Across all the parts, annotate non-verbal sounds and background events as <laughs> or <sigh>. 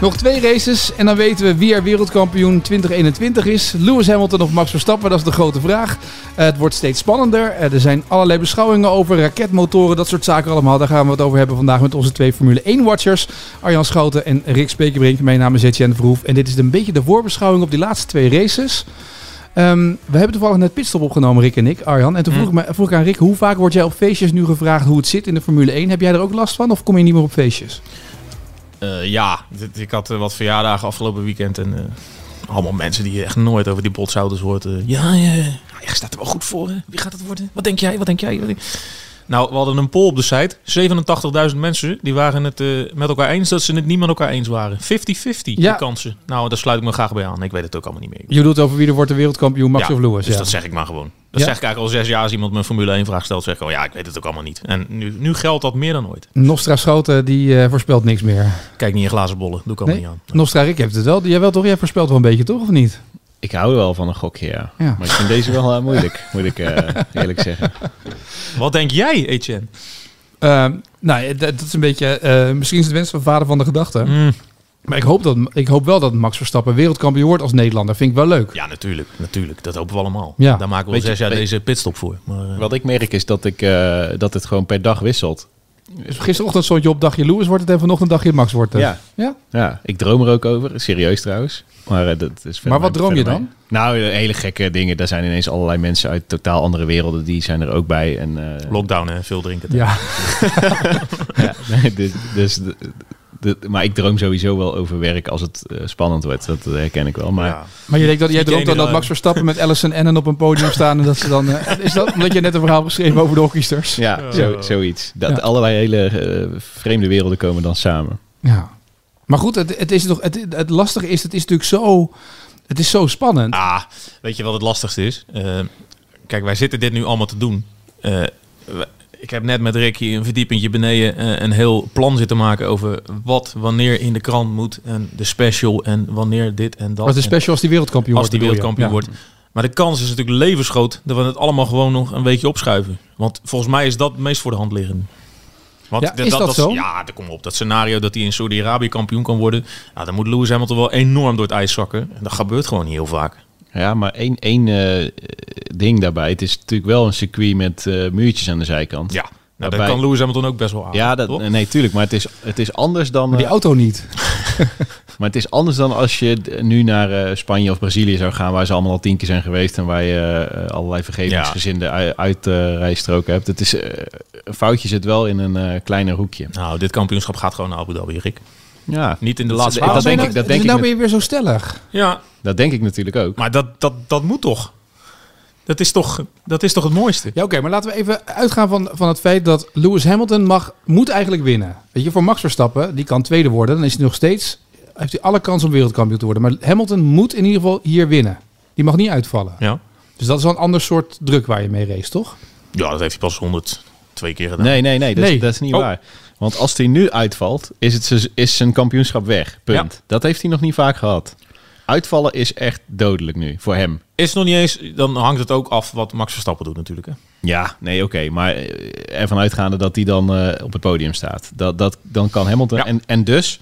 Nog twee races en dan weten we wie er wereldkampioen 2021 is. Lewis Hamilton of Max Verstappen, dat is de grote vraag. Eh, het wordt steeds spannender. Eh, er zijn allerlei beschouwingen over raketmotoren, dat soort zaken allemaal. Daar gaan we het over hebben vandaag met onze twee Formule 1-watchers. Arjan Schouten en Rick Spekerbrink. Mijn naam is Etienne Verhoef. En dit is een beetje de voorbeschouwing op die laatste twee races. Ehm, we hebben toevallig net pitstop opgenomen, Rick en ik, Arjan. En toen vroeg, ik, me, vroeg ik aan Rick, hoe vaak word jij op feestjes nu gevraagd hoe het zit in de Formule 1? Heb jij er ook last van of kom je niet meer op feestjes? Eh, ja, ik had eh, wat verjaardagen afgelopen weekend en eh, allemaal mensen die echt nooit over die botsauto's hoort. eh, ja, ja, ja, staat er wel goed voor. hè? Wie gaat het worden? Wat denk jij? Wat denk jij? Nou, we hadden een poll op de site. 87.000 mensen die waren het eh, met elkaar eens dat ze het niet met elkaar eens waren. 50-50 Ja. de kansen. Nou, daar sluit ik me graag bij aan. Ik weet het ook allemaal niet meer. Je doet over wie er wordt de wereldkampioen, Max Ja, of Lewis. Dus ja. dat zeg ik maar gewoon. Dat Ja. zeg ik eigenlijk al zes jaar als iemand me een Formule 1 vraag stelt. Zeg ik al, ja, ik weet het ook allemaal niet. En nu, nu geldt dat meer dan ooit. Nostra Schouten, die eh, voorspelt niks meer. Kijk niet in glazen bollen. Doe ik allemaal Nee? niet aan. Nostra, Rick heeft het wel. Jij wel toch? Jij voorspelt wel een beetje, toch? Of niet? Ik hou wel van een gokje, ja. Ja. Maar ik vind deze wel eh, moeilijk, moet ik eh, eerlijk <laughs> zeggen. Wat denk jij, Etienne? Ehm, nou, dat dat is een beetje... eh, misschien is het wens van vader van de gedachte. Mm. Maar ik hoop, dat, ik hoop wel dat Max Verstappen wereldkampioen wordt als Nederlander. Vind ik wel leuk. Ja, natuurlijk. Natuurlijk. Dat hopen we allemaal. Ja. Daar maken we al zes jaar deze pitstop voor. Maar, Wat ik merk is dat, ik, eh, dat het gewoon per dag wisselt. Gisterochtend stond je op dagje Lewis wordt het en vanochtend dagje Max wordt het. Ja. Ja? Ja, ik droom er ook over. Serieus trouwens. Maar, eh, dat is verder Maar wat droom je dan? Nou, hele gekke dingen. Daar zijn ineens allerlei mensen uit totaal andere werelden. Die zijn er ook bij. En, eh, Lockdown, hè? Veel drinken. Ja. <laughs> ja, nee, dus, dus maar ik droom sowieso wel over werk als het eh, spannend wordt. Dat herken ik wel. Maar Ja. Maar je denkt dat, jij droomt dan dat Max Verstappen met Allison Ennen op een podium staan en dat ze dan... eh, is dat omdat je net een verhaal geschreven over de hockeysters? ja, zo, zoiets. Dat Ja. allerlei hele eh, vreemde werelden komen dan samen. Ja. Maar goed, het, het, is toch, het, het lastige is, het is natuurlijk zo... Het is zo spannend. Ah, weet je wat het lastigste is? Kijk, wij zitten dit nu allemaal te doen. Eh, we- ik heb net met Ricky een verdiepingje beneden eh, een heel plan zitten maken over wat wanneer in de krant moet. En de special en wanneer dit en dat. Wat is En- special als die wereldkampioen als wordt? die bedoel je? wereldkampioen wordt. Maar de kans is natuurlijk levensgroot dat we het allemaal gewoon nog een weekje opschuiven. Want volgens mij is dat het meest voor de hand liggende. Want Ja, is dat zo? Ja, komt op. Dat scenario dat hij in Saudi-Arabië kampioen kan worden. Nou, dan moet Lewis Hamilton wel enorm door het ijs zakken. En dat gebeurt gewoon niet heel vaak. Ja, maar één, één eh, ding daarbij. Het is natuurlijk wel een circuit met eh, muurtjes aan de zijkant. Ja, nou, dat kan Lewis Hamilton ook best wel aan. Ja, dat, nee, tuurlijk. Maar het is, het is anders dan. Maar die eh, auto niet. <laughs> maar het is anders dan als je nu naar eh, Spanje of Brazilië zou gaan, waar ze allemaal al tien keer zijn geweest en waar je allerlei vergevingsgezinde uit uitrijstroken hebt. Het is eh, een foutje zit wel in een eh, kleiner hoekje. Nou, dit kampioenschap gaat gewoon naar Abu Dhabi, Rick. Ja, Niet in de Dat- laatste dat denk ik- dat dus denk ik nou ben je weer zo stellig. Ja, dat denk ik natuurlijk ook. maar dat, dat, dat moet toch? Dat is toch, dat is toch het mooiste? Ja, oké, maar laten we even uitgaan van, van het feit dat Lewis Hamilton mag, moet eigenlijk winnen. Weet je, voor Max Verstappen, die kan tweede worden, dan is hij nog steeds, heeft hij alle kans om wereldkampioen te worden. Maar Hamilton moet in ieder geval hier winnen. Die mag niet uitvallen. Ja. Dus dat is wel een ander soort druk waar je mee race, toch? Ja, dat heeft hij pas 102 keer gedaan. Nee, nee, nee, dat, Nee. Is, dat is niet Oh. waar. Want als hij nu uitvalt, is, het, is zijn kampioenschap weg. Punt. Ja. Dat heeft hij nog niet vaak gehad. Uitvallen is echt dodelijk nu, voor hem. Is het nog niet eens, dan hangt het ook af wat Max Verstappen doet natuurlijk. Hè? Ja, nee, oké. maar eh, ervan uitgaande dat hij dan eh, op het podium staat. Dat, dat, dan kan Hamilton. Ja. En, en dus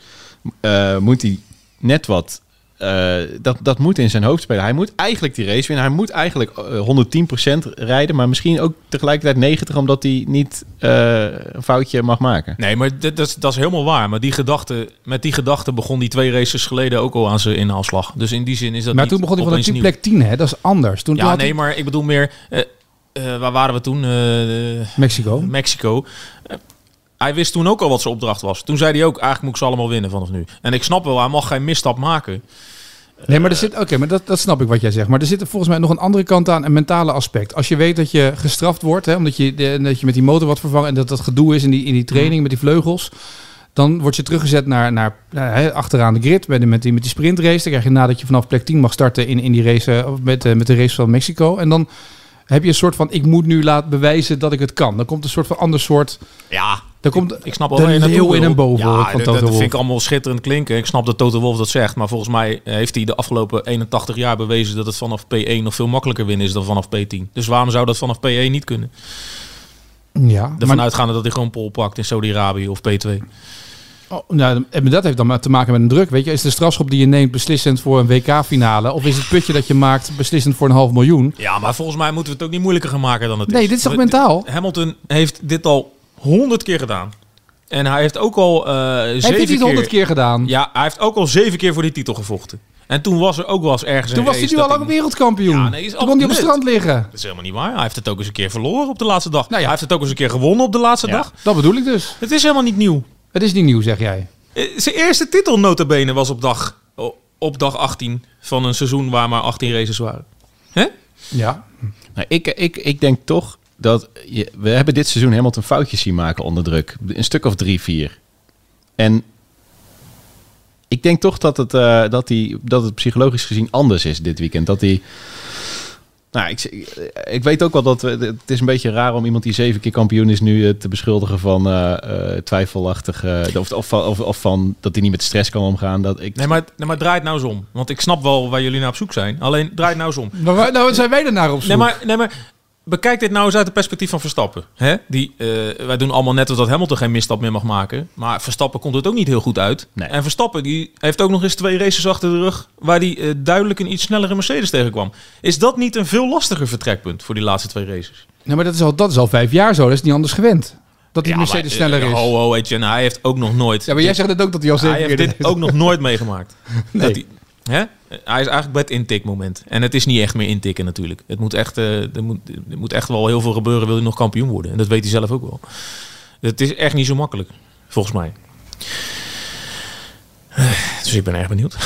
eh, moet hij net wat... eh, dat, dat moet in zijn hoofd spelen. Hij moet eigenlijk die race winnen. Hij moet eigenlijk eh, 110% rijden. Maar misschien ook tegelijkertijd 90% omdat hij niet eh, een foutje mag maken. Nee, maar dat, dat, is, dat is helemaal waar. Maar die gedachte, met die gedachte begon die twee races geleden ook al aan zijn inhaalslag. Dus in die zin is dat maar niet toen begon hij van een nieuw. plek 10, hè? Dat is anders. Toen, toen Ja, nee, hij- maar ik bedoel meer... eh, eh, waar waren we toen? Eh, Mexico. Mexico. Hij wist toen ook al wat zijn opdracht was. Toen zei hij ook, eigenlijk moet ik ze allemaal winnen vanaf nu. En ik snap wel, hij mag geen misstap maken. Nee, maar er zit, oké, maar dat, dat snap ik wat jij zegt. Maar er zit er volgens mij nog een andere kant aan, een mentale aspect. Als je weet dat je gestraft wordt, hè, omdat je, de, dat je met die motor wat vervangen en dat dat gedoe is in die, in die training met die vleugels. Dan word je teruggezet naar, naar nou, hè, achteraan de grid met, die- met, die, met die sprintrace. Dan krijg je nadat je vanaf plek 10 mag starten in, in die race eh, met, eh, met de race van Mexico. En dan heb je een soort van, ik moet nu laten bewijzen dat ik het kan. Dan komt een soort van ander soort... Ja, Dan komt ik snap wel de waar je naartoe leeuw in een boven Ja, van dat, vind ik allemaal schitterend klinken. Ik snap dat Toto Wolf dat zegt. Maar volgens mij heeft hij de afgelopen 81 jaar bewezen... dat het vanaf P1 nog veel makkelijker winnen is dan vanaf P10. Dus waarom zou dat vanaf P1 niet kunnen? Ja, Ervan maar, uitgaande dat hij gewoon pol pakt in Saudi-Arabië of P2. Oh, nou, en dat heeft dan maar te maken met een druk. Weet je, is de strafschop die je neemt beslissend voor een WK-finale? Of is het putje dat je maakt beslissend voor een half miljoen? Ja, maar volgens mij moeten we het ook niet moeilijker gaan maken dan het Nee, is. dit is toch mentaal? Hamilton heeft dit al honderd keer gedaan. En hij heeft ook al eh Hij zeven heeft keer... honderd keer gedaan. Ja, hij heeft ook al zeven keer voor die titel gevochten. En toen was er ook wel eens ergens Toen een was hij nu al lang wereldkampioen. Ja, nee, is Toen kon hij op het strand liggen. Dat is helemaal niet waar. Hij heeft het ook eens een keer verloren op de laatste dag. Nou ja. Hij heeft het ook eens een keer gewonnen op de laatste Ja. dag. Dat bedoel ik dus. Het is helemaal niet nieuw. Het is niet nieuw, zeg jij. Eh, Zijn eerste titel notabene was op dag, op dag 18 van een seizoen waar maar 18 races waren. Hè? Ja. Nou, ik, ik, ik denk toch dat je, we hebben dit seizoen Hamilton foutjes zien maken onder druk. Een stuk of drie, vier. En ik denk toch dat het, eh, dat, die, dat het psychologisch gezien anders is dit weekend. Dat hij... Nou, ik, ik weet ook wel dat we, het is een beetje raar om iemand die zeven keer kampioen is nu eh, te beschuldigen van eh, eh, twijfelachtig eh, of, of, van- of, of van dat hij niet met stress kan omgaan. Dat ik, Nee, maar, nee, maar draai het nou eens om. Want ik snap wel waar jullie naar op zoek zijn. Alleen draai het nou eens om. Maar waar- nou, wat zijn wij er naar op zoek? Nee maar, nee, maar bekijk dit nou eens uit het perspectief van Verstappen. Hè? Die, eh, wij doen allemaal net dat Hamilton geen misstap meer mag maken. Maar Verstappen komt het ook niet heel goed uit. Nee. En Verstappen die heeft ook nog eens twee races achter de rug... waar hij eh, duidelijk een iets snellere Mercedes tegenkwam. Is dat niet een veel lastiger vertrekpunt voor die laatste twee races? Nee, maar dat is, al, dat is al vijf jaar zo. Dat is niet anders gewend. Dat die Ja, Mercedes maar, eh, sneller is. Ho, ho, weet je, en hij heeft ook nog nooit... Ja, maar jij dit- zegt het ook dat hij al zeven hij heeft dit ook nog nooit meegemaakt. <laughs> Nee. Dat hè? Hij is eigenlijk bij het intikmoment. En het is niet echt meer intikken natuurlijk. Het moet echt, eh, er, moet, er moet echt wel heel veel gebeuren wil hij nog kampioen worden. En dat weet hij zelf ook wel. Het is echt niet zo makkelijk, volgens mij. Dus ik ben erg benieuwd. <laughs>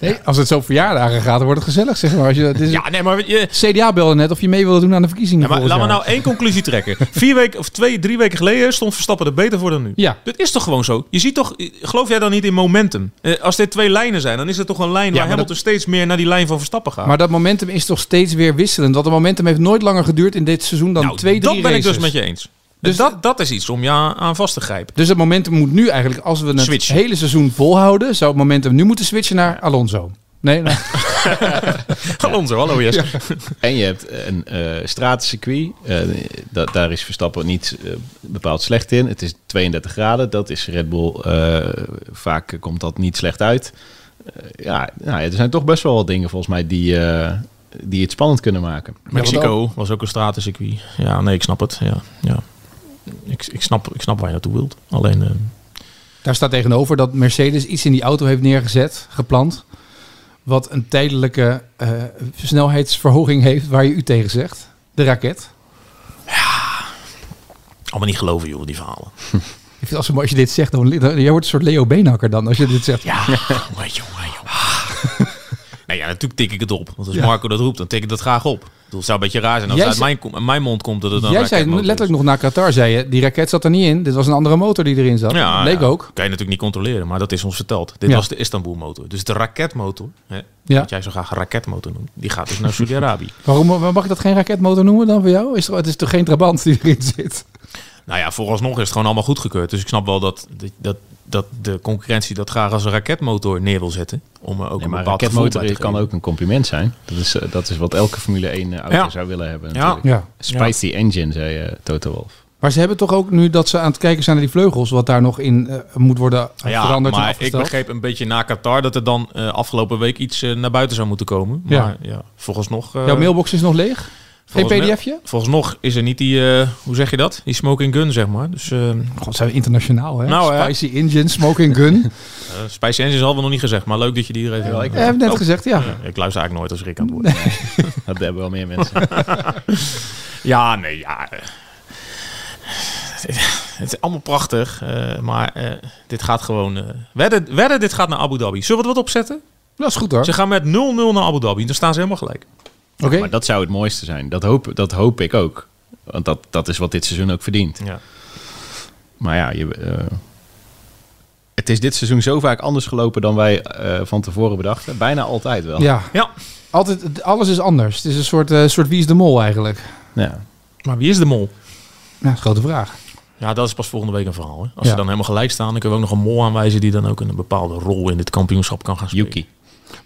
Nee, als het zo verjaardagen gaat, dan wordt het gezellig, zeg maar. Als je, is, Ja, nee, maar je, CDA belde net of je mee wilde doen aan de verkiezingen ja, maar laten we nou één conclusie trekken. Vier weken of twee, drie weken geleden stond Verstappen er beter voor dan nu. Ja. Dat is toch gewoon zo? Je ziet toch, geloof jij dan niet in momentum? Eh, als dit twee lijnen zijn, dan is het toch een lijn Ja, waar Hamilton steeds meer naar die lijn van Verstappen gaat. Maar dat momentum is toch steeds weer wisselend. Want het momentum heeft nooit langer geduurd in dit seizoen dan nou, twee, drie dat ben ik dus met je eens. Dus- dat, dat is iets om je aan, aan vast te grijpen. Dus het momentum moet nu eigenlijk, als we het Switchen. hele seizoen volhouden, zou het momentum nu moeten switchen naar Alonso. Nee, nee. <laughs> Alonso, hallo Jesse. En je hebt een eh stratencircuit. Eh, da- daar is Verstappen niet eh, bepaald slecht in. Het is 32 graden. Dat is Red Bull. eh, vaak komt dat niet slecht uit. Eh, ja, nou, er zijn toch best wel wat dingen volgens mij die, eh, die het spannend kunnen maken. Mexico was ook een stratencircuit. Ja, nee, ik snap het. Ja, ja. Ik, ik, snap, ik snap waar je naartoe wilt. Alleen, eh, Daar staat tegenover dat Mercedes iets in die auto heeft neergezet, geplant. Wat een tijdelijke eh, snelheidsverhoging heeft waar je u tegen zegt. De raket. allemaal niet geloven, joh, die verhalen. <laughs> Ik vind als, als je dit zegt, dan, dan, jij wordt een soort Leo Beenhakker dan. Als je dit zegt. Ja, <laughs> jongen. Ja, natuurlijk tik ik het op. Want als Marco dat roept, dan tik ik dat graag op. Het zou een beetje raar zijn als Jij het uit mijn, mijn mond komt dat het dan Jij zei letterlijk nog na Qatar, zei je, die raket zat er niet in. Dit was een andere motor die erin zat. Ja, Bleek ja. ook. Kan je natuurlijk niet controleren, maar dat is ons verteld. Dit Ja. was de Istanbul-motor. Dus de raketmotor, hè, Ja. wat jij zo graag raketmotor noemt, die gaat dus naar Saudi-Arabië. <laughs> Waarom waarom mag ik dat geen raketmotor noemen dan voor jou? Is er, het is toch geen Trabant die erin zit? nou ja, vooralsnog is het gewoon allemaal goedgekeurd. Dus ik snap wel dat, dat, dat de concurrentie dat graag als een raketmotor neer wil zetten. Om er ook Ja, een maar raketmotor te kan ook een compliment zijn. Dat is, eh, dat is wat elke Formule 1 auto Ja. zou willen hebben. Ja. Ja. Spicy engine, zei eh, Toto Wolff. Maar ze hebben toch ook nu dat ze aan het kijken zijn naar die vleugels, wat daar nog in eh, moet worden Ja, veranderd en maar ik begreep een beetje na Qatar dat er dan eh, afgelopen week iets eh, naar buiten zou moeten komen. Ja. Maar ja, volgens nog... eh, Jouw mailbox is nog leeg? Geen pdfje? Volgens nog is er niet die, eh, hoe zeg je dat? Die smoking gun, zeg maar. Dus eh God, zijn we internationaal, hè? Nou. Spicy engine, smoking gun. <laughs> eh Spice Engine hadden we nog niet gezegd, maar leuk dat je die er even... Ja, ik- Hij heeft net Oh. gezegd, ja. Ik luister eigenlijk nooit als Rick aan het woord. <laughs> Dat hebben wel meer mensen. <laughs> Ja, nee, ja. Het is allemaal prachtig, eh, maar eh, dit gaat gewoon... eh wedden, wedden, dit gaat naar Abu Dhabi. Zullen we het wat opzetten? Dat is goed hoor. Ze gaan met 0-0 naar Abu Dhabi. Dan staan ze helemaal gelijk. Oké. Maar dat zou het mooiste zijn. Dat hoop, dat hoop ik ook. Want dat, dat is wat dit seizoen ook verdient. Ja. Maar ja, je, eh, Het is dit seizoen zo vaak anders gelopen dan wij eh, van tevoren bedachten. Bijna altijd wel. Ja, Ja, altijd, alles is anders. Het is een soort, eh, soort wie is de mol eigenlijk. Ja. maar wie is de mol? Ja, grote vraag. Ja, dat is pas volgende week een verhaal. Hè? Als Ja. ze dan helemaal gelijk staan, dan kunnen we ook nog een mol aanwijzen die dan ook een bepaalde rol in dit kampioenschap kan gaan spelen. Yuki.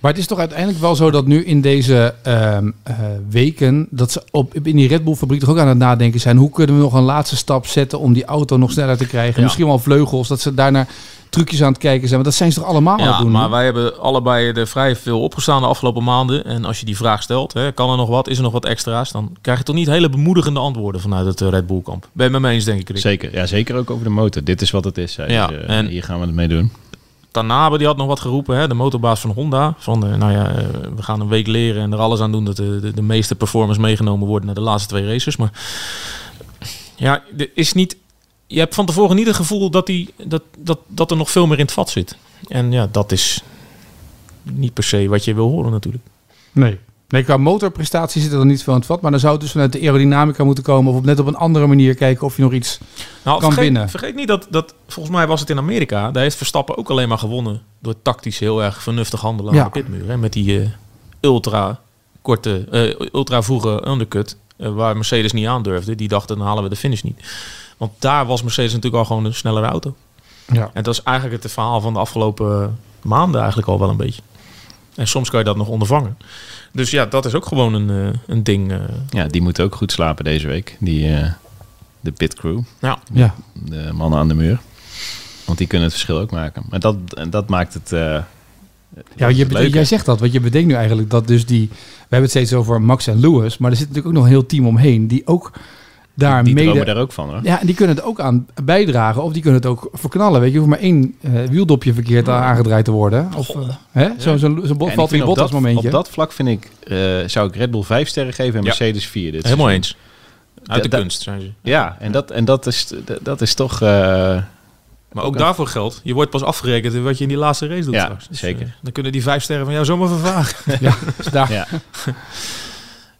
Maar het is toch uiteindelijk wel zo dat nu in deze ehm, eh, weken... dat ze op, in die Red Bull fabriek toch ook aan het nadenken zijn... hoe kunnen we nog een laatste stap zetten om die auto nog sneller te krijgen? Ja. Misschien wel vleugels, dat ze daarnaar trucjes aan het kijken zijn. Want dat zijn ze toch allemaal aan het Ja, doen? maar nu? wij hebben allebei er vrij veel opgestaan de afgelopen maanden. En als je die vraag stelt, hè, kan er nog wat, is er nog wat extra's? Dan krijg je toch niet hele bemoedigende antwoorden vanuit het eh, Red Bull kamp. Ben je het met me eens, denk ik, Rick? Zeker. Ja, zeker ook over de motor. Dit is wat het is. zei Ja, ze. Eh, en- Hier gaan we het mee doen. Tanabe die had nog wat geroepen, hè, de motorbaas van Honda. Van, eh, nou ja, eh, we gaan een week leren en er alles aan doen dat de, de, de meeste performance meegenomen worden naar de laatste twee races. Maar ja, is niet, je hebt van tevoren niet het gevoel dat, die, dat, dat, dat er nog veel meer in het vat zit. En ja, dat is niet per se wat je wil horen natuurlijk. Nee. Nee, qua motorprestatie zit er dan niet veel aan het vat. Maar dan zou het dus vanuit de aerodynamica moeten komen. Of op net op een andere manier kijken of je nog iets... Nou, kan vergeet, winnen. vergeet niet dat, dat, volgens mij was het in Amerika, daar heeft Verstappen ook alleen maar gewonnen door tactisch heel erg vernuftig handelen Ja. aan de pitmuur. Hè, met die eh, ultra korte, eh, ultra vroege undercut, eh, waar Mercedes niet aandurfde. Die dachten, dan halen we de finish niet. Want daar was Mercedes natuurlijk al gewoon een snellere auto. Ja. En dat is eigenlijk het verhaal van de afgelopen maanden eigenlijk al wel een beetje. En soms kan je dat nog ondervangen. Dus ja, dat is ook gewoon een, eh, een ding. eh. Ja, die moeten ook goed slapen deze week. Die, eh, de pit crew. ja. Ja. De mannen aan de muur. Want die kunnen het verschil ook maken. Maar dat, en dat maakt het... eh, Ja, je, jij zegt dat, want je bedenkt nu eigenlijk dat dus die... We hebben het steeds over Max en Lewis, maar er zit natuurlijk ook nog een heel team omheen die ook daar die mede... dromen daar ook van hoor. Ja, en die kunnen het ook aan bijdragen of die kunnen het ook verknallen. Weet je, je hoeft maar één eh, wieldopje verkeerd aangedraaid te worden. Of, eh, hè? Zo'n zo, zo, bot ik valt in Bottas dat, momentje. Op dat vlak vind ik, eh, zou ik Red Bull 5 sterren geven en Ja. Mercedes 4. Dit Helemaal eens. Uit de kunst zijn ze. Ja, en dat, en dat, is, dat is toch... eh, Maar ook Ook daarvoor geldt, je wordt pas afgerekend in wat je in die laatste race doet Ja, straks. Dus, zeker. dan kunnen die vijf sterren van jou zomaar vervagen. Ja, dus daar, ja. <laughs>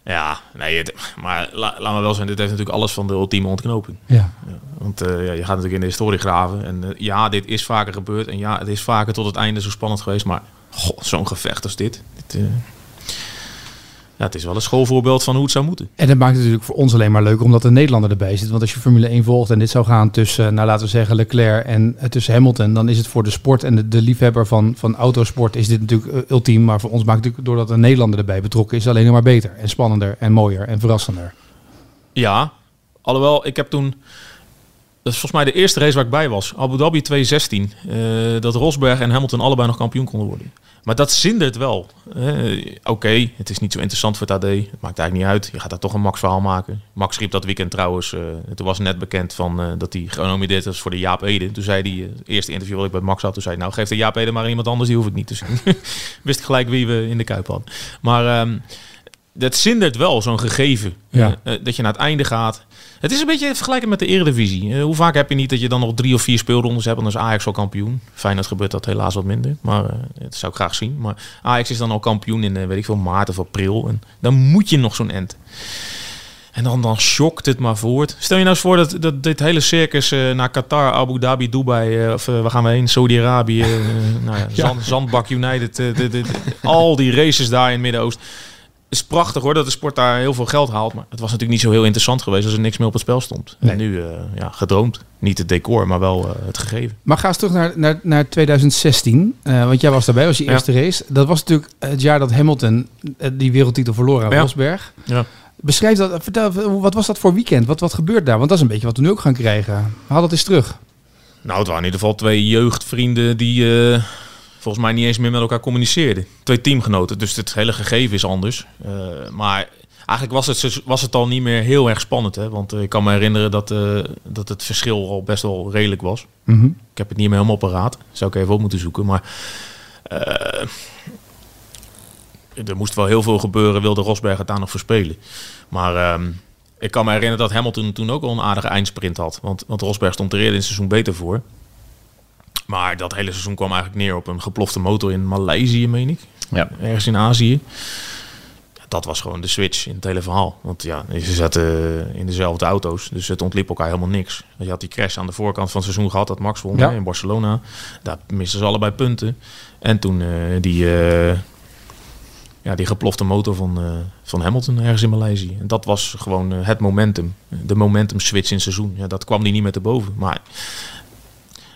ja, nee, het- maar la, laat maar wel zijn, dit heeft natuurlijk alles van de ultieme ontknoping. ja. Ja, want eh, ja, je gaat natuurlijk in de historie graven. En eh, ja, dit is vaker gebeurd. En ja, het is vaker tot het einde zo spannend geweest. Maar goh, zo'n gevecht als dit. dit eh, ja, het is wel een schoolvoorbeeld van hoe het zou moeten. En dat maakt het natuurlijk voor ons alleen maar leuk omdat een Nederlander erbij zit. Want als je Formule 1 volgt en dit zou gaan tussen, nou laten we zeggen, Leclerc en eh, tussen Hamilton, dan is het voor de sport en de, de liefhebber van, van autosport is dit natuurlijk eh, ultiem. Maar voor ons maakt het natuurlijk, doordat een Nederlander erbij betrokken is, alleen nog maar beter en spannender en mooier en verrassender. Ja, alhoewel, ik heb toen... Dat is volgens mij de eerste race waar ik bij was. Abu Dhabi 2016. eh, dat Rosberg en Hamilton allebei nog kampioen konden worden. Maar dat zindert wel. Eh, Oké, het is niet zo interessant voor het AD. Het maakt eigenlijk niet uit. Je gaat daar toch een Max-verhaal maken. Max riep dat weekend trouwens... eh toen was net bekend van, dat hij genomineerd was voor de Jaap Ede. Toen zei hij, het eerste interview wat ik bij Max had... Toen zei nou geef de Jaap Ede maar iemand anders. Die hoef ik niet te zien. <laughs> Wist gelijk wie we in de Kuip hadden. Maar... ehm, dat zindert wel, zo'n gegeven. Ja. Eh, eh, dat je naar het einde gaat. Het is een beetje vergelijkend met de Eredivisie. Eh, hoe vaak heb je niet dat je dan nog drie of vier speelrondes hebt... en dan is Ajax al kampioen. Feyenoord gebeurt dat helaas wat minder. Maar eh, dat zou ik graag zien. Maar Ajax is dan al kampioen in, weet ik veel, maart of april. En dan moet je nog zo'n end. En dan, dan shockt het maar voort. Stel je nou eens voor dat, dat dit hele circus naar Qatar, Abu Dhabi, Dubai... of uh, waar gaan we heen? Saudi-Arabië, nou <laughs> ja, Zand, Zandbak United. de, de, de- al die races daar in het Midden-Oosten. Is prachtig hoor dat de sport daar heel veel geld haalt. Maar het was natuurlijk niet zo heel interessant geweest als er niks meer op het spel stond. Nee. En nu, eh, ja, gedroomd. Niet het decor, maar wel eh, het gegeven. Maar ga eens terug naar, naar, naar 2016. eh, want jij was daarbij, was je Ja. eerste race. Dat was natuurlijk het jaar dat Hamilton die wereldtitel verloor aan Ja. Rosberg. Ja. Beschrijf dat, vertel, wat was dat voor weekend? Wat, wat gebeurt daar? Want dat is een beetje wat we nu ook gaan krijgen. Haal dat eens terug. Nou, het waren in ieder geval twee jeugdvrienden die volgens mij niet eens meer met elkaar communiceerden. Twee teamgenoten, dus het hele gegeven is anders. Eh, maar eigenlijk was het, was het al niet meer heel erg spannend. Hè? Want eh, ik kan me herinneren dat, eh, dat het verschil al best wel redelijk was. Mhm. Ik heb het niet meer helemaal paraat. Zou ik even op moeten zoeken. Maar er moest wel heel veel gebeuren. Wilde Rosberg het daar nog verspelen. Maar ehm, ik kan me herinneren dat Hamilton toen ook al een aardige eindsprint had. Want, want Rosberg stond er eerder in het seizoen beter voor. Maar dat hele seizoen kwam eigenlijk neer op een geplofte motor in Maleisië, meen ik. Ja. Ergens in Azië. Dat was gewoon de switch in het hele verhaal. Want ja, ze zaten in dezelfde auto's, dus het ontliep elkaar helemaal niks. Je had die crash aan de voorkant van het seizoen gehad, dat Max won Ja. in Barcelona. Daar misten ze allebei punten. En toen eh, die, eh, ja, die geplofte motor van, eh, van Hamilton ergens in Maleisië. En dat was gewoon het momentum. De momentum switch in het seizoen. Ja, dat kwam die niet meer te boven. Maar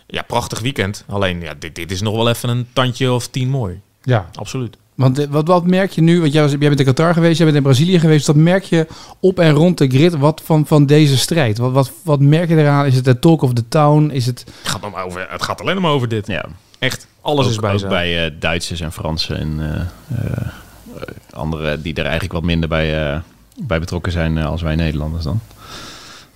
ja, prachtig weekend. Alleen, ja, dit, dit is nog wel even een tandje of tien mooi. Ja, Absoluut. want eh, wat, wat merk je nu? Want jij, was, jij bent in Qatar geweest, jij bent in Brazilië geweest. Wat merk je op en rond de grid wat van, van deze strijd? Wat, wat, wat merk je eraan? Is het de talk of the town? Is het... Het gaat, maar over, het gaat alleen maar over dit. Ja, Echt, alles ook, is bij ook bij eh, Duitsers en Fransen en eh, eh, anderen die er eigenlijk wat minder bij, eh, bij betrokken zijn als wij Nederlanders dan.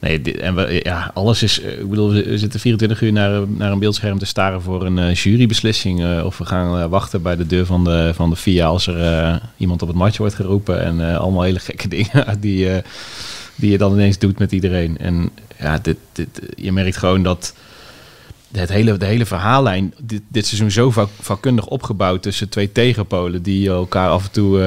Nee, dit, en we, ja, alles is. eh, Ik bedoel, we zitten 24 uur naar, naar een beeldscherm te staren voor een eh, jurybeslissing. eh, of we gaan wachten bij de deur van de, van de FIA als er iemand op het matje wordt geroepen. En allemaal hele gekke <laughs> dingen die, die je dan ineens doet met iedereen. En ja, dit, dit, je merkt gewoon dat het hele, de hele verhaallijn dit, dit seizoen zo vak- vakkundig opgebouwd tussen twee tegenpolen die elkaar af en toe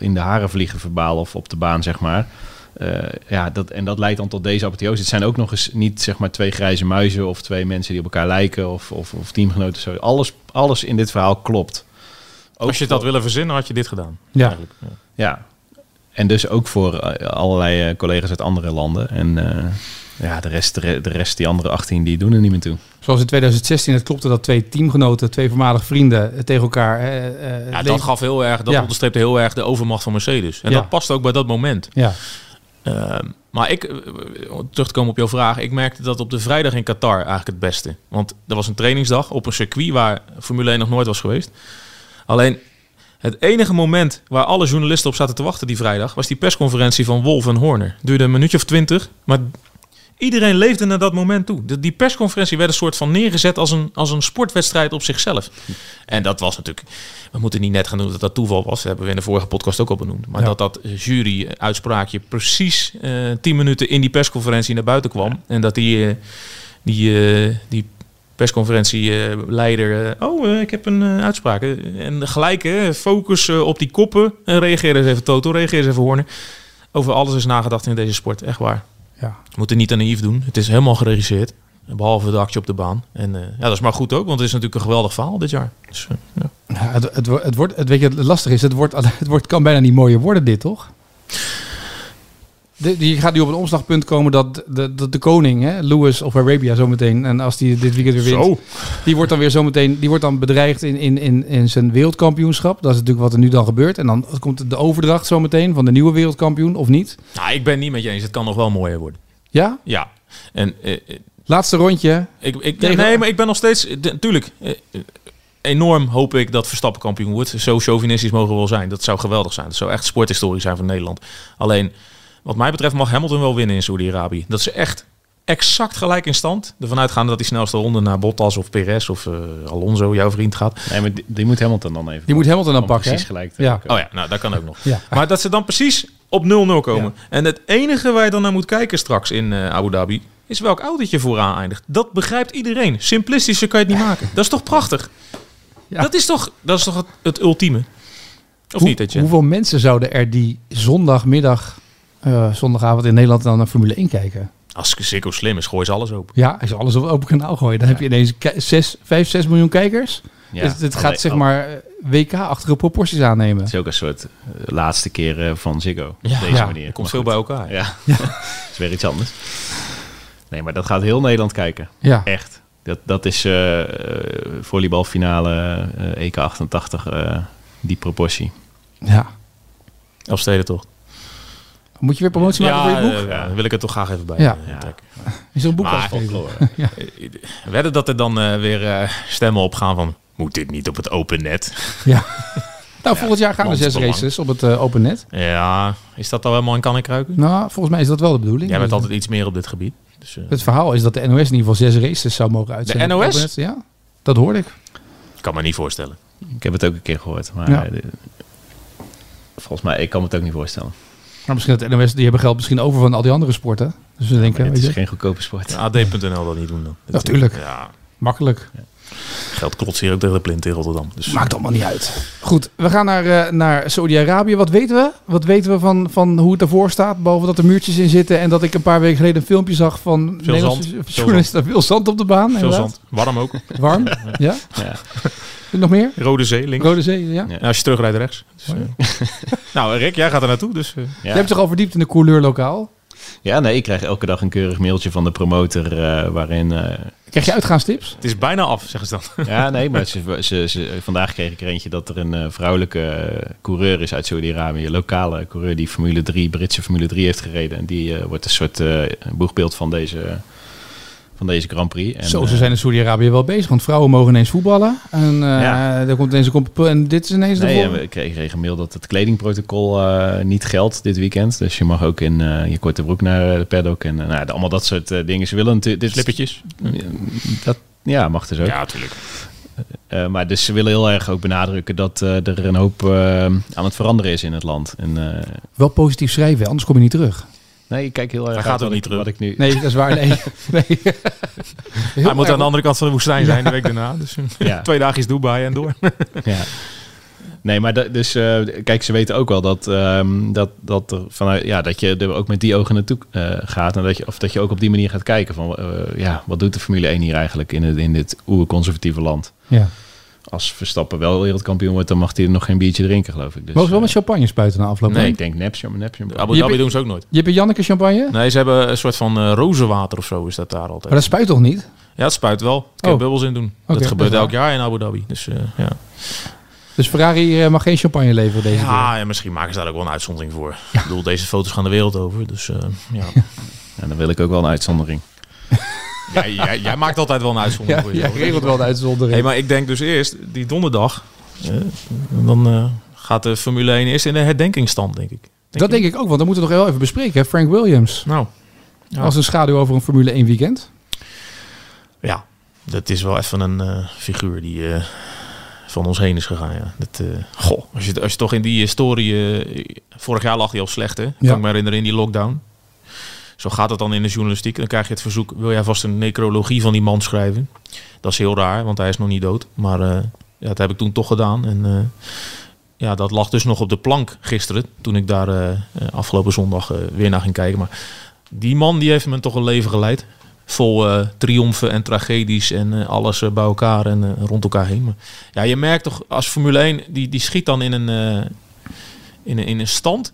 in de haren vliegen verbaal of op de baan, zeg maar. Eh, ja, dat, en dat leidt dan tot deze apotheose. Het zijn ook nog eens niet zeg maar twee grijze muizen of twee mensen die op elkaar lijken of, of, of teamgenoten. Zo. Alles, alles in dit verhaal klopt. Ook Als je het had voor- willen verzinnen, had je dit gedaan. Ja. Eigenlijk. Ja. Ja, en dus ook voor eh, allerlei eh, collega's uit andere landen. En eh, ja, de rest, de re- de rest, die andere 18, die doen er niet meer toe. Zoals in 2016 het klopte dat twee teamgenoten, twee voormalig vrienden tegen elkaar... eh, eh, Ja, dat gaf heel erg, dat Ja. onderstreepte heel erg de overmacht van Mercedes. En Ja. dat past ook bij dat moment. Ja, Ehm, maar ik, eh, terug te komen op jouw vraag, ik merkte dat op de vrijdag in Qatar eigenlijk het beste. Want er was een trainingsdag op een circuit waar Formule 1 nog nooit was geweest. Alleen het enige moment waar alle journalisten op zaten te wachten die vrijdag, was die persconferentie van Wolf en Horner. Duurde een minuutje of twintig, maar iedereen leefde naar dat moment toe. De- Die persconferentie werd een soort van neergezet als een, als een sportwedstrijd op zichzelf. En dat was natuurlijk, we moeten niet net gaan doen dat dat toeval was. Dat hebben we in de vorige podcast ook al benoemd. Maar Ja. dat dat jury-uitspraakje precies eh tien minuten in die persconferentie naar buiten kwam. En dat die, eh, die, eh, die persconferentieleider... oh, ik heb een uitspraak. En gelijk, hè, focus op die koppen. En reageer eens even Toto, reageer eens even Horner. Over alles is nagedacht in deze sport, echt waar. Ja. We moeten niet te naïef doen. Het is helemaal geregisseerd. Behalve de actie op de baan. En eh, ja, dat is maar goed ook, want het is natuurlijk een geweldig verhaal dit jaar. Dus, eh, ja. Ja, het, het wordt, het, weet je, het lastig is, het, wordt, <laughs> het wordt, kan bijna niet mooier worden dit, toch? De, die gaat nu op een omslagpunt komen dat de, de, de koning, hè, Louis of Arabia zometeen, en als die dit weekend weer wint, die wordt dan weer zometeen, die wordt dan bedreigd in, in, in, in zijn wereldkampioenschap. Dat is natuurlijk wat er nu dan gebeurt. En dan komt de overdracht zometeen van de nieuwe wereldkampioen, of niet? Nou, ik ben niet met je eens. Het kan nog wel mooier worden. Ja? Ja. En eh, eh, Laatste rondje. ik, ik, Tegen- nee, maar ik ben nog steeds... Natuurlijk, enorm hoop ik dat Verstappen kampioen wordt. Zo chauvinistisch mogen we wel zijn. Dat zou geweldig zijn. Dat zou echt sporthistorie zijn voor Nederland. Alleen, wat mij betreft mag Hamilton wel winnen in Saudi-Arabië. Dat is echt exact gelijk in stand. Ervan uitgaande dat die snelste ronde naar Bottas of Perez of eh, Alonso, jouw vriend, gaat. Nee, maar die, die moet Hamilton dan even. Die moet Hamilton dan pakken, Precies hè? gelijk. Ja. Oh ja, nou, dat kan ook nog. Ja. Maar dat ze dan precies op 0-0 komen. En het enige waar je dan naar moet kijken straks in eh, Abu Dhabi... is welk autootje vooraan eindigt. Dat begrijpt iedereen. Simplistischer kan je het niet maken. Dat is toch prachtig? Ja. Dat is toch, dat is toch het, het ultieme? Of Hoe- niet, dat je? Hoeveel mensen zouden er die zondagmiddag, eh, zondagavond in Nederland dan naar Formule 1 kijken? Als Ziggo slim is, gooi ze alles open. Ja, als je alles op open kanaal gooit, dan heb je ineens 6, 5, 6 miljoen kijkers. Ja, dus het gaat zeg maar eh, WK-achtige proporties aannemen. Het is ook een soort eh, laatste keer eh, van Ziggo. op Ja, deze ja, manier. Er komt veel bij elkaar. Ja, <laughs> <laughs> dat is weer iets anders. Nee, maar dat gaat heel Nederland kijken. Ja, Echt. Dat, dat is eh eh, volleybalfinale eh, EK 88, eh, die proportie. ja. Elfsteden toch? Moet je weer promotie maken Ja, voor je boek? eh, ja, dan wil ik het toch graag even bij Ja. eh, Ja. trekken. Is er een boek Maar- uitgegeven? <laughs> Eh, Wedden dat er dan eh, weer eh, stemmen opgaan van... Moet dit niet op het open net? <laughs> Ja. Nou, volgend jaar gaan er zes races op het eh, open net. Ja, is dat al helemaal in kan en kruiken? Nou, volgens mij is dat wel de bedoeling. Jij bent altijd iets meer op dit gebied. Dus, eh, Het verhaal is dat de NOS in ieder geval zes races zou mogen uitzenden. NOS? op het open net. Ja, dat hoorde ik. ik kan me niet voorstellen. Ik heb het ook een keer gehoord. Maar Ja. eh, de- volgens mij, ik kan me het ook niet voorstellen. Maar misschien dat de NOS, die hebben geld misschien over van al die andere sporten. Dus we denken, het is je. geen goedkope sport. AD.nl dat niet doen dan. Natuurlijk. Ja, Makkelijk. Geld klotst hier ook tegen de plint in Rotterdam. Dus Maakt allemaal niet uit. Goed, we gaan naar, eh, naar Saudi-Arabië. Wat weten we? Wat weten we van, van hoe het ervoor staat? Behalve dat er muurtjes in zitten en dat ik een paar weken geleden een filmpje zag van Veel Nederlandse zand. Veel <laughs> journalisten. Veel zand op de baan. veel inderdaad. zand. Warm ook. Warm. ja? Ja. Nog meer? Rode Zee, links. Rode Zee, ja? Ja. Ja, als je terugrijdt rechts. Dus, eh, <laughs> nou, Rick, jij gaat er naartoe. Dus, eh, Ja. Je hebt zich al verdiept in de couleurlokaal. Ja, nee, ik krijg elke dag een keurig mailtje van de promotor eh, waarin... eh, Krijg je uitgaanstips? het is bijna af, zeggen ze dan. <laughs> ja, nee, maar ze, ze, ze- vandaag kreeg ik er eentje dat er een eh, vrouwelijke coureur is uit Saudi-Arabië. Een lokale coureur die Formule 3, Britse Formule 3 heeft gereden. En die eh, wordt een soort eh, boegbeeld van deze, van deze Grand Prix. En, Zo, ze eh, zijn in Saudi-Arabië wel bezig. Want vrouwen mogen ineens voetballen. En, eh Ja. er komt ineens een en dit is ineens de Nee, vol- en we kregen kregen een mail dat het kledingprotocol eh, niet geldt dit weekend. Dus je mag ook in eh, je korte broek naar de paddock. En eh, nou, allemaal dat soort eh, dingen. Ze willen natuurlijk... dit- Slippertjes. Dat, ja, mag dus ook. Ja, natuurlijk. Eh, maar dus ze willen heel erg ook benadrukken dat eh, er een hoop eh, aan het veranderen is in het land. En, eh, Wel positief schrijven, anders kom je niet terug. Nee, ik kijk heel erg Hij gaat ook niet terug. Wat ik nu, Nee, dat is waar. <laughs> Nee. Hij moet aan de andere kant van de woestijn zijn de week daarna. Dus Ja. <laughs> twee dagen is Dubai en door. <laughs> ja. Nee, maar dat, dus eh, kijk, ze weten ook wel dat, ehm, dat, dat, er vanuit, ja, dat je er ook met die ogen naartoe eh, gaat. En dat je, of dat je ook op die manier gaat kijken van, eh, ja, wat doet de Formule 1 hier eigenlijk in, het, in dit oer-conservatieve land? Ja. Als Verstappen wel wereldkampioen wordt, dan mag hij er nog geen biertje drinken, geloof ik. Dus, Mogen ze wel met eh, champagne spuiten na afloop? Nee, ik denk nepsje, nepsje. Abu Dhabi doen ze ook nooit. Je hebt een Janneke champagne? Nee, ze hebben een soort van eh, rozenwater of zo is dat daar altijd. Maar dat spuit toch niet? Ja, het spuit wel. Ik kan Oh. bubbels in doen. Dat gebeurt elk jaar in Abu Dhabi. Dus eh, ja. Dus Ferrari mag geen champagne leveren deze keer. Ja, en misschien maken ze daar ook wel een uitzondering voor. Ik bedoel, deze foto's gaan de wereld over. Dus eh, ja. <laughs> En dan wil ik ook wel een uitzondering. <laughs> jij, jij, jij maakt altijd wel een uitzondering Ja, voor jij regelt wel de uitzondering. Hey, maar ik denk dus eerst, die donderdag, eh, dan eh, gaat de Formule 1 eerst in de herdenkingsstand, denk ik. dat denk ik ook, want dan moeten we nog wel even bespreken. hè. Frank Williams. Nou, ja. Als een schaduw over een Formule 1 weekend. ja, dat is wel even een eh, figuur die eh, van ons heen is gegaan. Ja. Dat, eh, goh, als je, als je toch in die historie... vorig jaar lag hij al slecht, hè? Ja. Kan ik me herinneren in die lockdown. Zo gaat het dan in de journalistiek. Dan krijg je het verzoek, wil jij vast een necrologie van die man schrijven? Dat is heel raar, want hij is nog niet dood. Maar eh, ja, dat heb ik toen toch gedaan. En eh, ja, dat lag dus nog op de plank gisteren. Toen ik daar eh, afgelopen zondag weer naar ging kijken. Maar die man die heeft me toch een leven geleid. Vol triomfen en tragedies en alles bij elkaar en rond elkaar heen. Maar ja, je merkt toch als Formule 1, die, die schiet dan in een, in een, in een stand.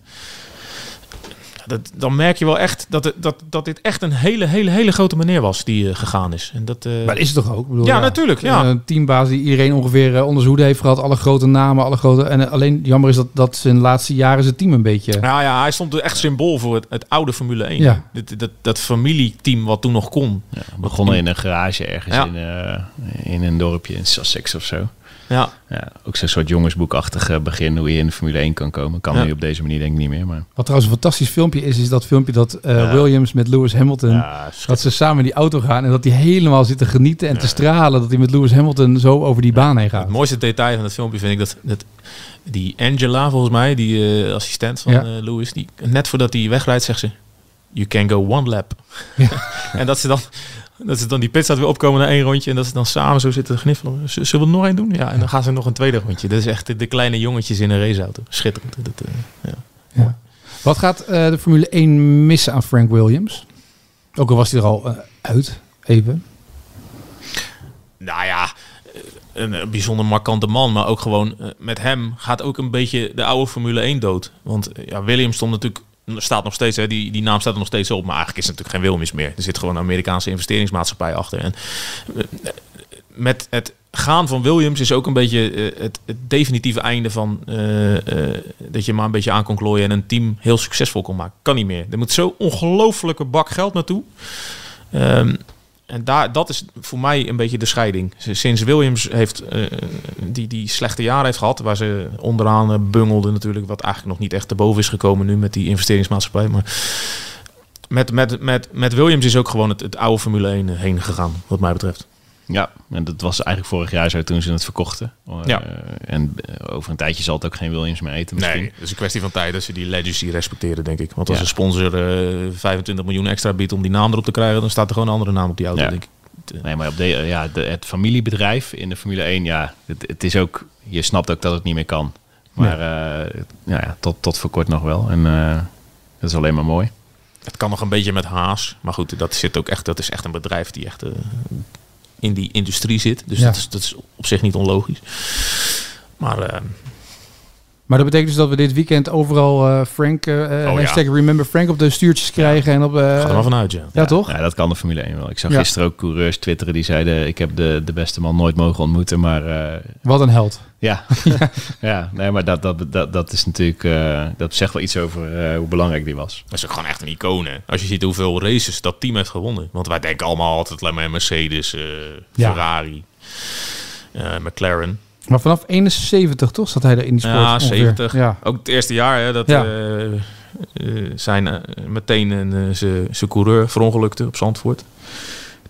Dat, dan merk je wel echt dat, dat, dat dit echt een hele, hele, hele grote meneer was die eh, gegaan is. En dat, eh, Maar dat is het toch ook? Ik bedoel, Ja, natuurlijk, ja. Een teambaas die iedereen ongeveer eh, onder zijn hoede heeft gehad. Alle grote namen, alle grote... En eh, alleen jammer is dat, dat zijn laatste jaren zijn team een beetje... Nou ja, hij stond echt symbool voor het, het oude Formule 1. Ja. Dit, dat, dat familieteam wat toen nog kon. Ja, begonnen in een garage ergens Ja. in, eh, in een dorpje in Sussex of zo. Ja, Ja, ook zo'n soort jongensboekachtig eh, begin hoe je in de Formule 1 kan komen. Kan Ja. nu op deze manier denk ik niet meer. Maar Wat trouwens een fantastisch filmpje is, is dat filmpje dat eh, Ja. Williams met Lewis Hamilton... ja, Dat ze samen in die auto gaan en dat hij helemaal zit te genieten en te stralen. Dat hij met Lewis Hamilton zo over die baan heen gaat. het mooiste detail van het filmpje vind ik dat, dat die Angela, volgens mij, die eh, assistent van Ja. eh, Lewis, die, net voordat hij wegrijdt, zegt ze: You can go one lap. <laughs> en dat ze dan. Dat ze dan die pitstop weer opkomen naar één rondje en dat ze dan samen zo zitten te gniffelen. Z- Zullen we er nog één doen? Ja, en dan gaan ze nog een tweede rondje. Dat is echt de, de kleine jongetjes in een raceauto. Schitterend. Dat, eh, ja. Wat gaat eh, de Formule 1 missen aan Frank Williams? Ook al was hij er al eh, uit, even. Nou ja, een, bijzonder markante man. Maar ook gewoon met hem gaat ook een beetje de oude Formule 1 dood. Want ja, Williams stond natuurlijk, staat nog steeds, hè, die, die naam staat er nog steeds op. Maar eigenlijk is het natuurlijk geen Williams meer. Er zit gewoon een Amerikaanse investeringsmaatschappij achter. En eh, met het gaan van Williams is ook een beetje eh, het, definitieve einde van eh, dat je maar een beetje aan kon klooien en een team heel succesvol kon maken. Kan niet meer. Er moet zo ongelofelijke bak geld naartoe. Ehm, en daar, dat is voor mij een beetje de scheiding. Sinds Williams heeft, eh, die, die slechte jaren heeft gehad, waar ze onderaan eh, bungelde natuurlijk, wat eigenlijk nog niet echt te boven is gekomen nu met die investeringsmaatschappij. Maar met, met, met, met Williams is ook gewoon het, het oude Formule 1 heen gegaan, wat mij betreft. Ja, en dat was eigenlijk vorig jaar zo toen ze het verkochten. Ja. Eh, en eh, over een tijdje zal het ook geen Williams meer eten misschien. Nee, het is een kwestie van tijd dat ze die legacy respecteren, denk ik. Want als Ja. een sponsor eh, 25 miljoen extra biedt om die naam erop te krijgen, dan staat er gewoon een andere naam op die auto, Ja. denk ik. Nee, maar op de, ja, de, het familiebedrijf in de Formule 1, ja, het, het is ook, je snapt ook dat het niet meer kan. Maar eh, ja, ja, tot, tot voor kort nog wel. En dat is alleen maar mooi. Het kan nog een beetje met Haas. Maar goed, dat, zit ook echt, dat is echt een bedrijf die echt in die industrie zit. Dus Ja. dat, is, dat is op zich niet onlogisch. Maar eh, Maar dat betekent dus dat we dit weekend overal eh, Frank, Oh, ja. hashtag Remember Frank op de stuurtjes krijgen. En op, eh, ga er maar vanuit, ja. ja, toch? Ja, dat kan de Formule 1 wel. Ik zag Ja. gisteren ook coureurs twitteren die zeiden... ik heb de, de beste man nooit mogen ontmoeten, maar eh, Wat een held. ja. <laughs> <laughs> ja, nee, maar dat, dat, dat, dat is natuurlijk... eh, dat zegt wel iets over eh, hoe belangrijk die was. Dat is ook gewoon echt een icoon. hè. Als je ziet hoeveel races dat team heeft gewonnen. Want wij denken allemaal altijd alleen maar Mercedes, eh, Ja. Ferrari, eh, McLaren. Maar vanaf 71 toch zat hij er in die sport? Ja, ongeveer? 70. Ja. Ook het eerste jaar hè, dat Ja. eh, eh, zijn eh, meteen een, zijn- coureur verongelukte op Zandvoort.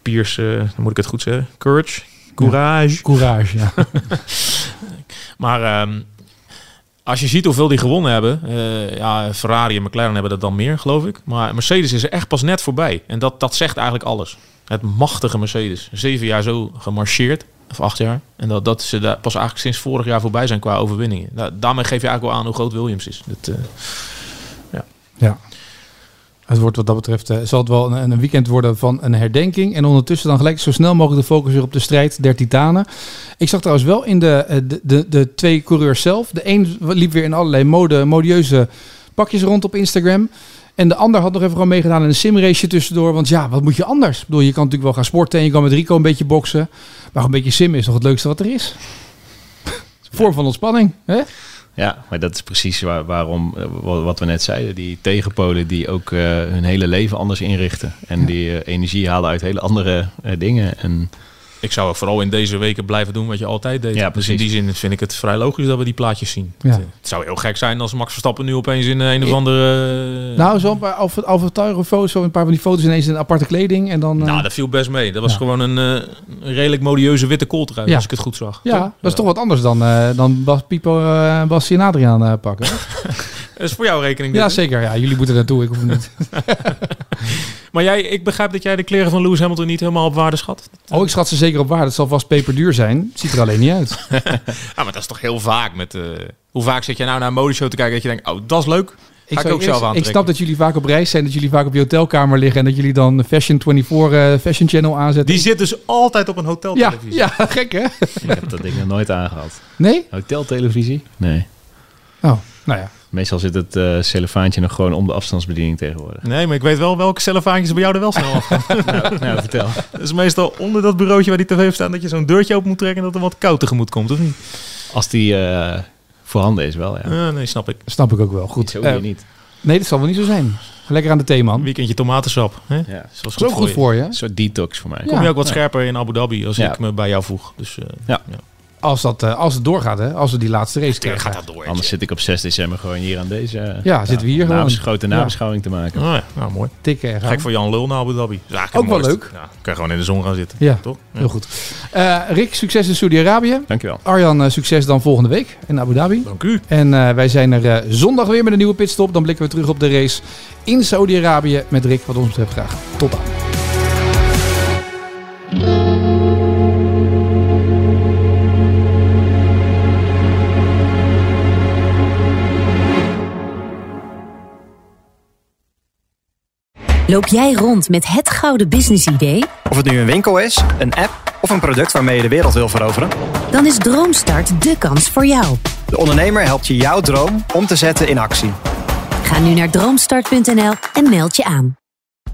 Piers, dan moet ik het goed zeggen. Courage. Courage. Courage, ja. <laughs> Maar ehm, als je ziet hoeveel die gewonnen hebben. ja, Ferrari en McLaren hebben dat dan meer, geloof ik. Maar Mercedes is er echt pas net voorbij. En dat, dat zegt eigenlijk alles. Het machtige Mercedes. Zeven jaar zo gemarcheerd. Of acht jaar. En dat, dat ze daar pas eigenlijk sinds vorig jaar voorbij zijn qua overwinningen. Da- daarmee geef je eigenlijk wel aan hoe groot Williams is. Eh, ja. Het wordt wat dat betreft, eh, zal het wel een, een weekend worden van een herdenking. En ondertussen dan gelijk zo snel mogelijk de focus weer op de strijd der titanen. Ik zag trouwens wel in de, eh, de, de, de twee coureurs zelf. De een liep weer in allerlei mode, modieuze pakjes rond op Instagram. En de ander had nog even gewoon meegedaan in een simrace tussendoor. Want ja, wat moet je anders? Ik bedoel, je kan natuurlijk wel gaan sporten en je kan met Rico een beetje boksen. Maar een beetje sim is toch het leukste wat er is? <laughs> Vorm van ontspanning, hè? Ja, maar dat is precies waar, waarom, eh, wa- wat we net zeiden. Die tegenpolen die ook eh, hun hele leven anders inrichten. En die eh, energie halen uit hele andere dingen. En ik zou ook vooral in deze weken blijven doen wat je altijd deed. Ja, dus in precies. die zin vind ik het vrij logisch dat we die plaatjes zien. Ja. Het, eh, het zou heel gek zijn als Max Verstappen nu opeens in eh, een of andere... Nou, zo'n paar Alfa Alfa Tauri foto's, zo een paar van die foto's ineens in aparte kleding. En dan, eh, Nou, dat viel best mee. Dat was Ja. gewoon een, eh, redelijk modieuze witte kooltrui, Ja. als ik het goed zag. ja, Toch? dat is toch wat anders dan, eh dan Bas, Pipo, eh Bassie en Adriaan eh, pakken. <laughs> Dat is voor jouw rekening. ja, zeker. Ja, jullie moeten naartoe, ik hoef niet. <laughs> Maar jij, ik begrijp dat jij de kleren van Lewis Hamilton niet helemaal op waarde schat. Oh, ik schat ze zeker op waarde. Het zal vast peperduur zijn. Het ziet er alleen niet uit. <laughs> Ja, maar dat is toch heel vaak met... eh, hoe vaak zit jij nou naar een modeshow te kijken dat je denkt, oh, dat is leuk. Ga ik, zou ook eerst- zelf ik snap dat jullie vaak op reis zijn, dat jullie vaak op je hotelkamer liggen en dat jullie dan Fashion 24 eh, Fashion Channel aanzetten. Die zit dus altijd op een ja, hoteltelevisie. ja, gek hè? ik heb dat ding nog nooit aangehad. Nee? Hoteltelevisie? Nee. Oh, nou ja. Meestal zit het eh cellofaantje nog gewoon om de afstandsbediening tegenwoordig. Nee, maar ik weet wel welke cellofaantjes bij jou er wel snel afgaan. <laughs> nou, nou, vertel. Dat is meestal onder dat bureautje waar die tv heeft staan... dat je zo'n deurtje open moet trekken en dat er wat koud tegemoet komt, of niet? Als die eh, voorhanden is wel, ja. Nee, snap ik. Snap ik ook wel. Goed. Zo weer niet. nee, dat zal wel niet zo zijn. Lekker aan de thee, man. Weekendje tomatensap. Hè? Ja. Dat was Zo goed voor je. Een soort detox voor mij. Ja. Kom je ook wat scherper in Abu Dhabi als Ja. ik me bij jou voeg. Dus eh Ja. Als, dat, eh, als het doorgaat, hè? Als we die laatste race krijgen. gaat dat door. Anders zit ik op 6 december gewoon hier aan deze... eh, Ja, zitten we hier gewoon. nabes- grote Ja. nabeschouwing te maken. Oh ja, nou mooi. Tikken en gaan. Gek voor Jan Lul naar Abu Dhabi. Ook wel mooiste. Ja, kan gewoon in de zon gaan zitten. Ja, Toch? Ja. heel goed. Eh, Rick, succes in Saudi-Arabië. Dankjewel. Arjan, succes dan volgende week in Abu Dhabi. Dank u. En eh, wij zijn er eh, zondag weer met een nieuwe pitstop. Dan blikken we terug op de race in Saudi-Arabië met Rick. Wat ons betreft graag. Tot dan. Loop jij rond met het gouden business idee? Of het nu een winkel is, een app of een product waarmee je de wereld wil veroveren. Dan is Droomstart de kans voor jou. De ondernemer helpt je jouw droom om te zetten in actie. Ga nu naar droomstart.nl en meld je aan.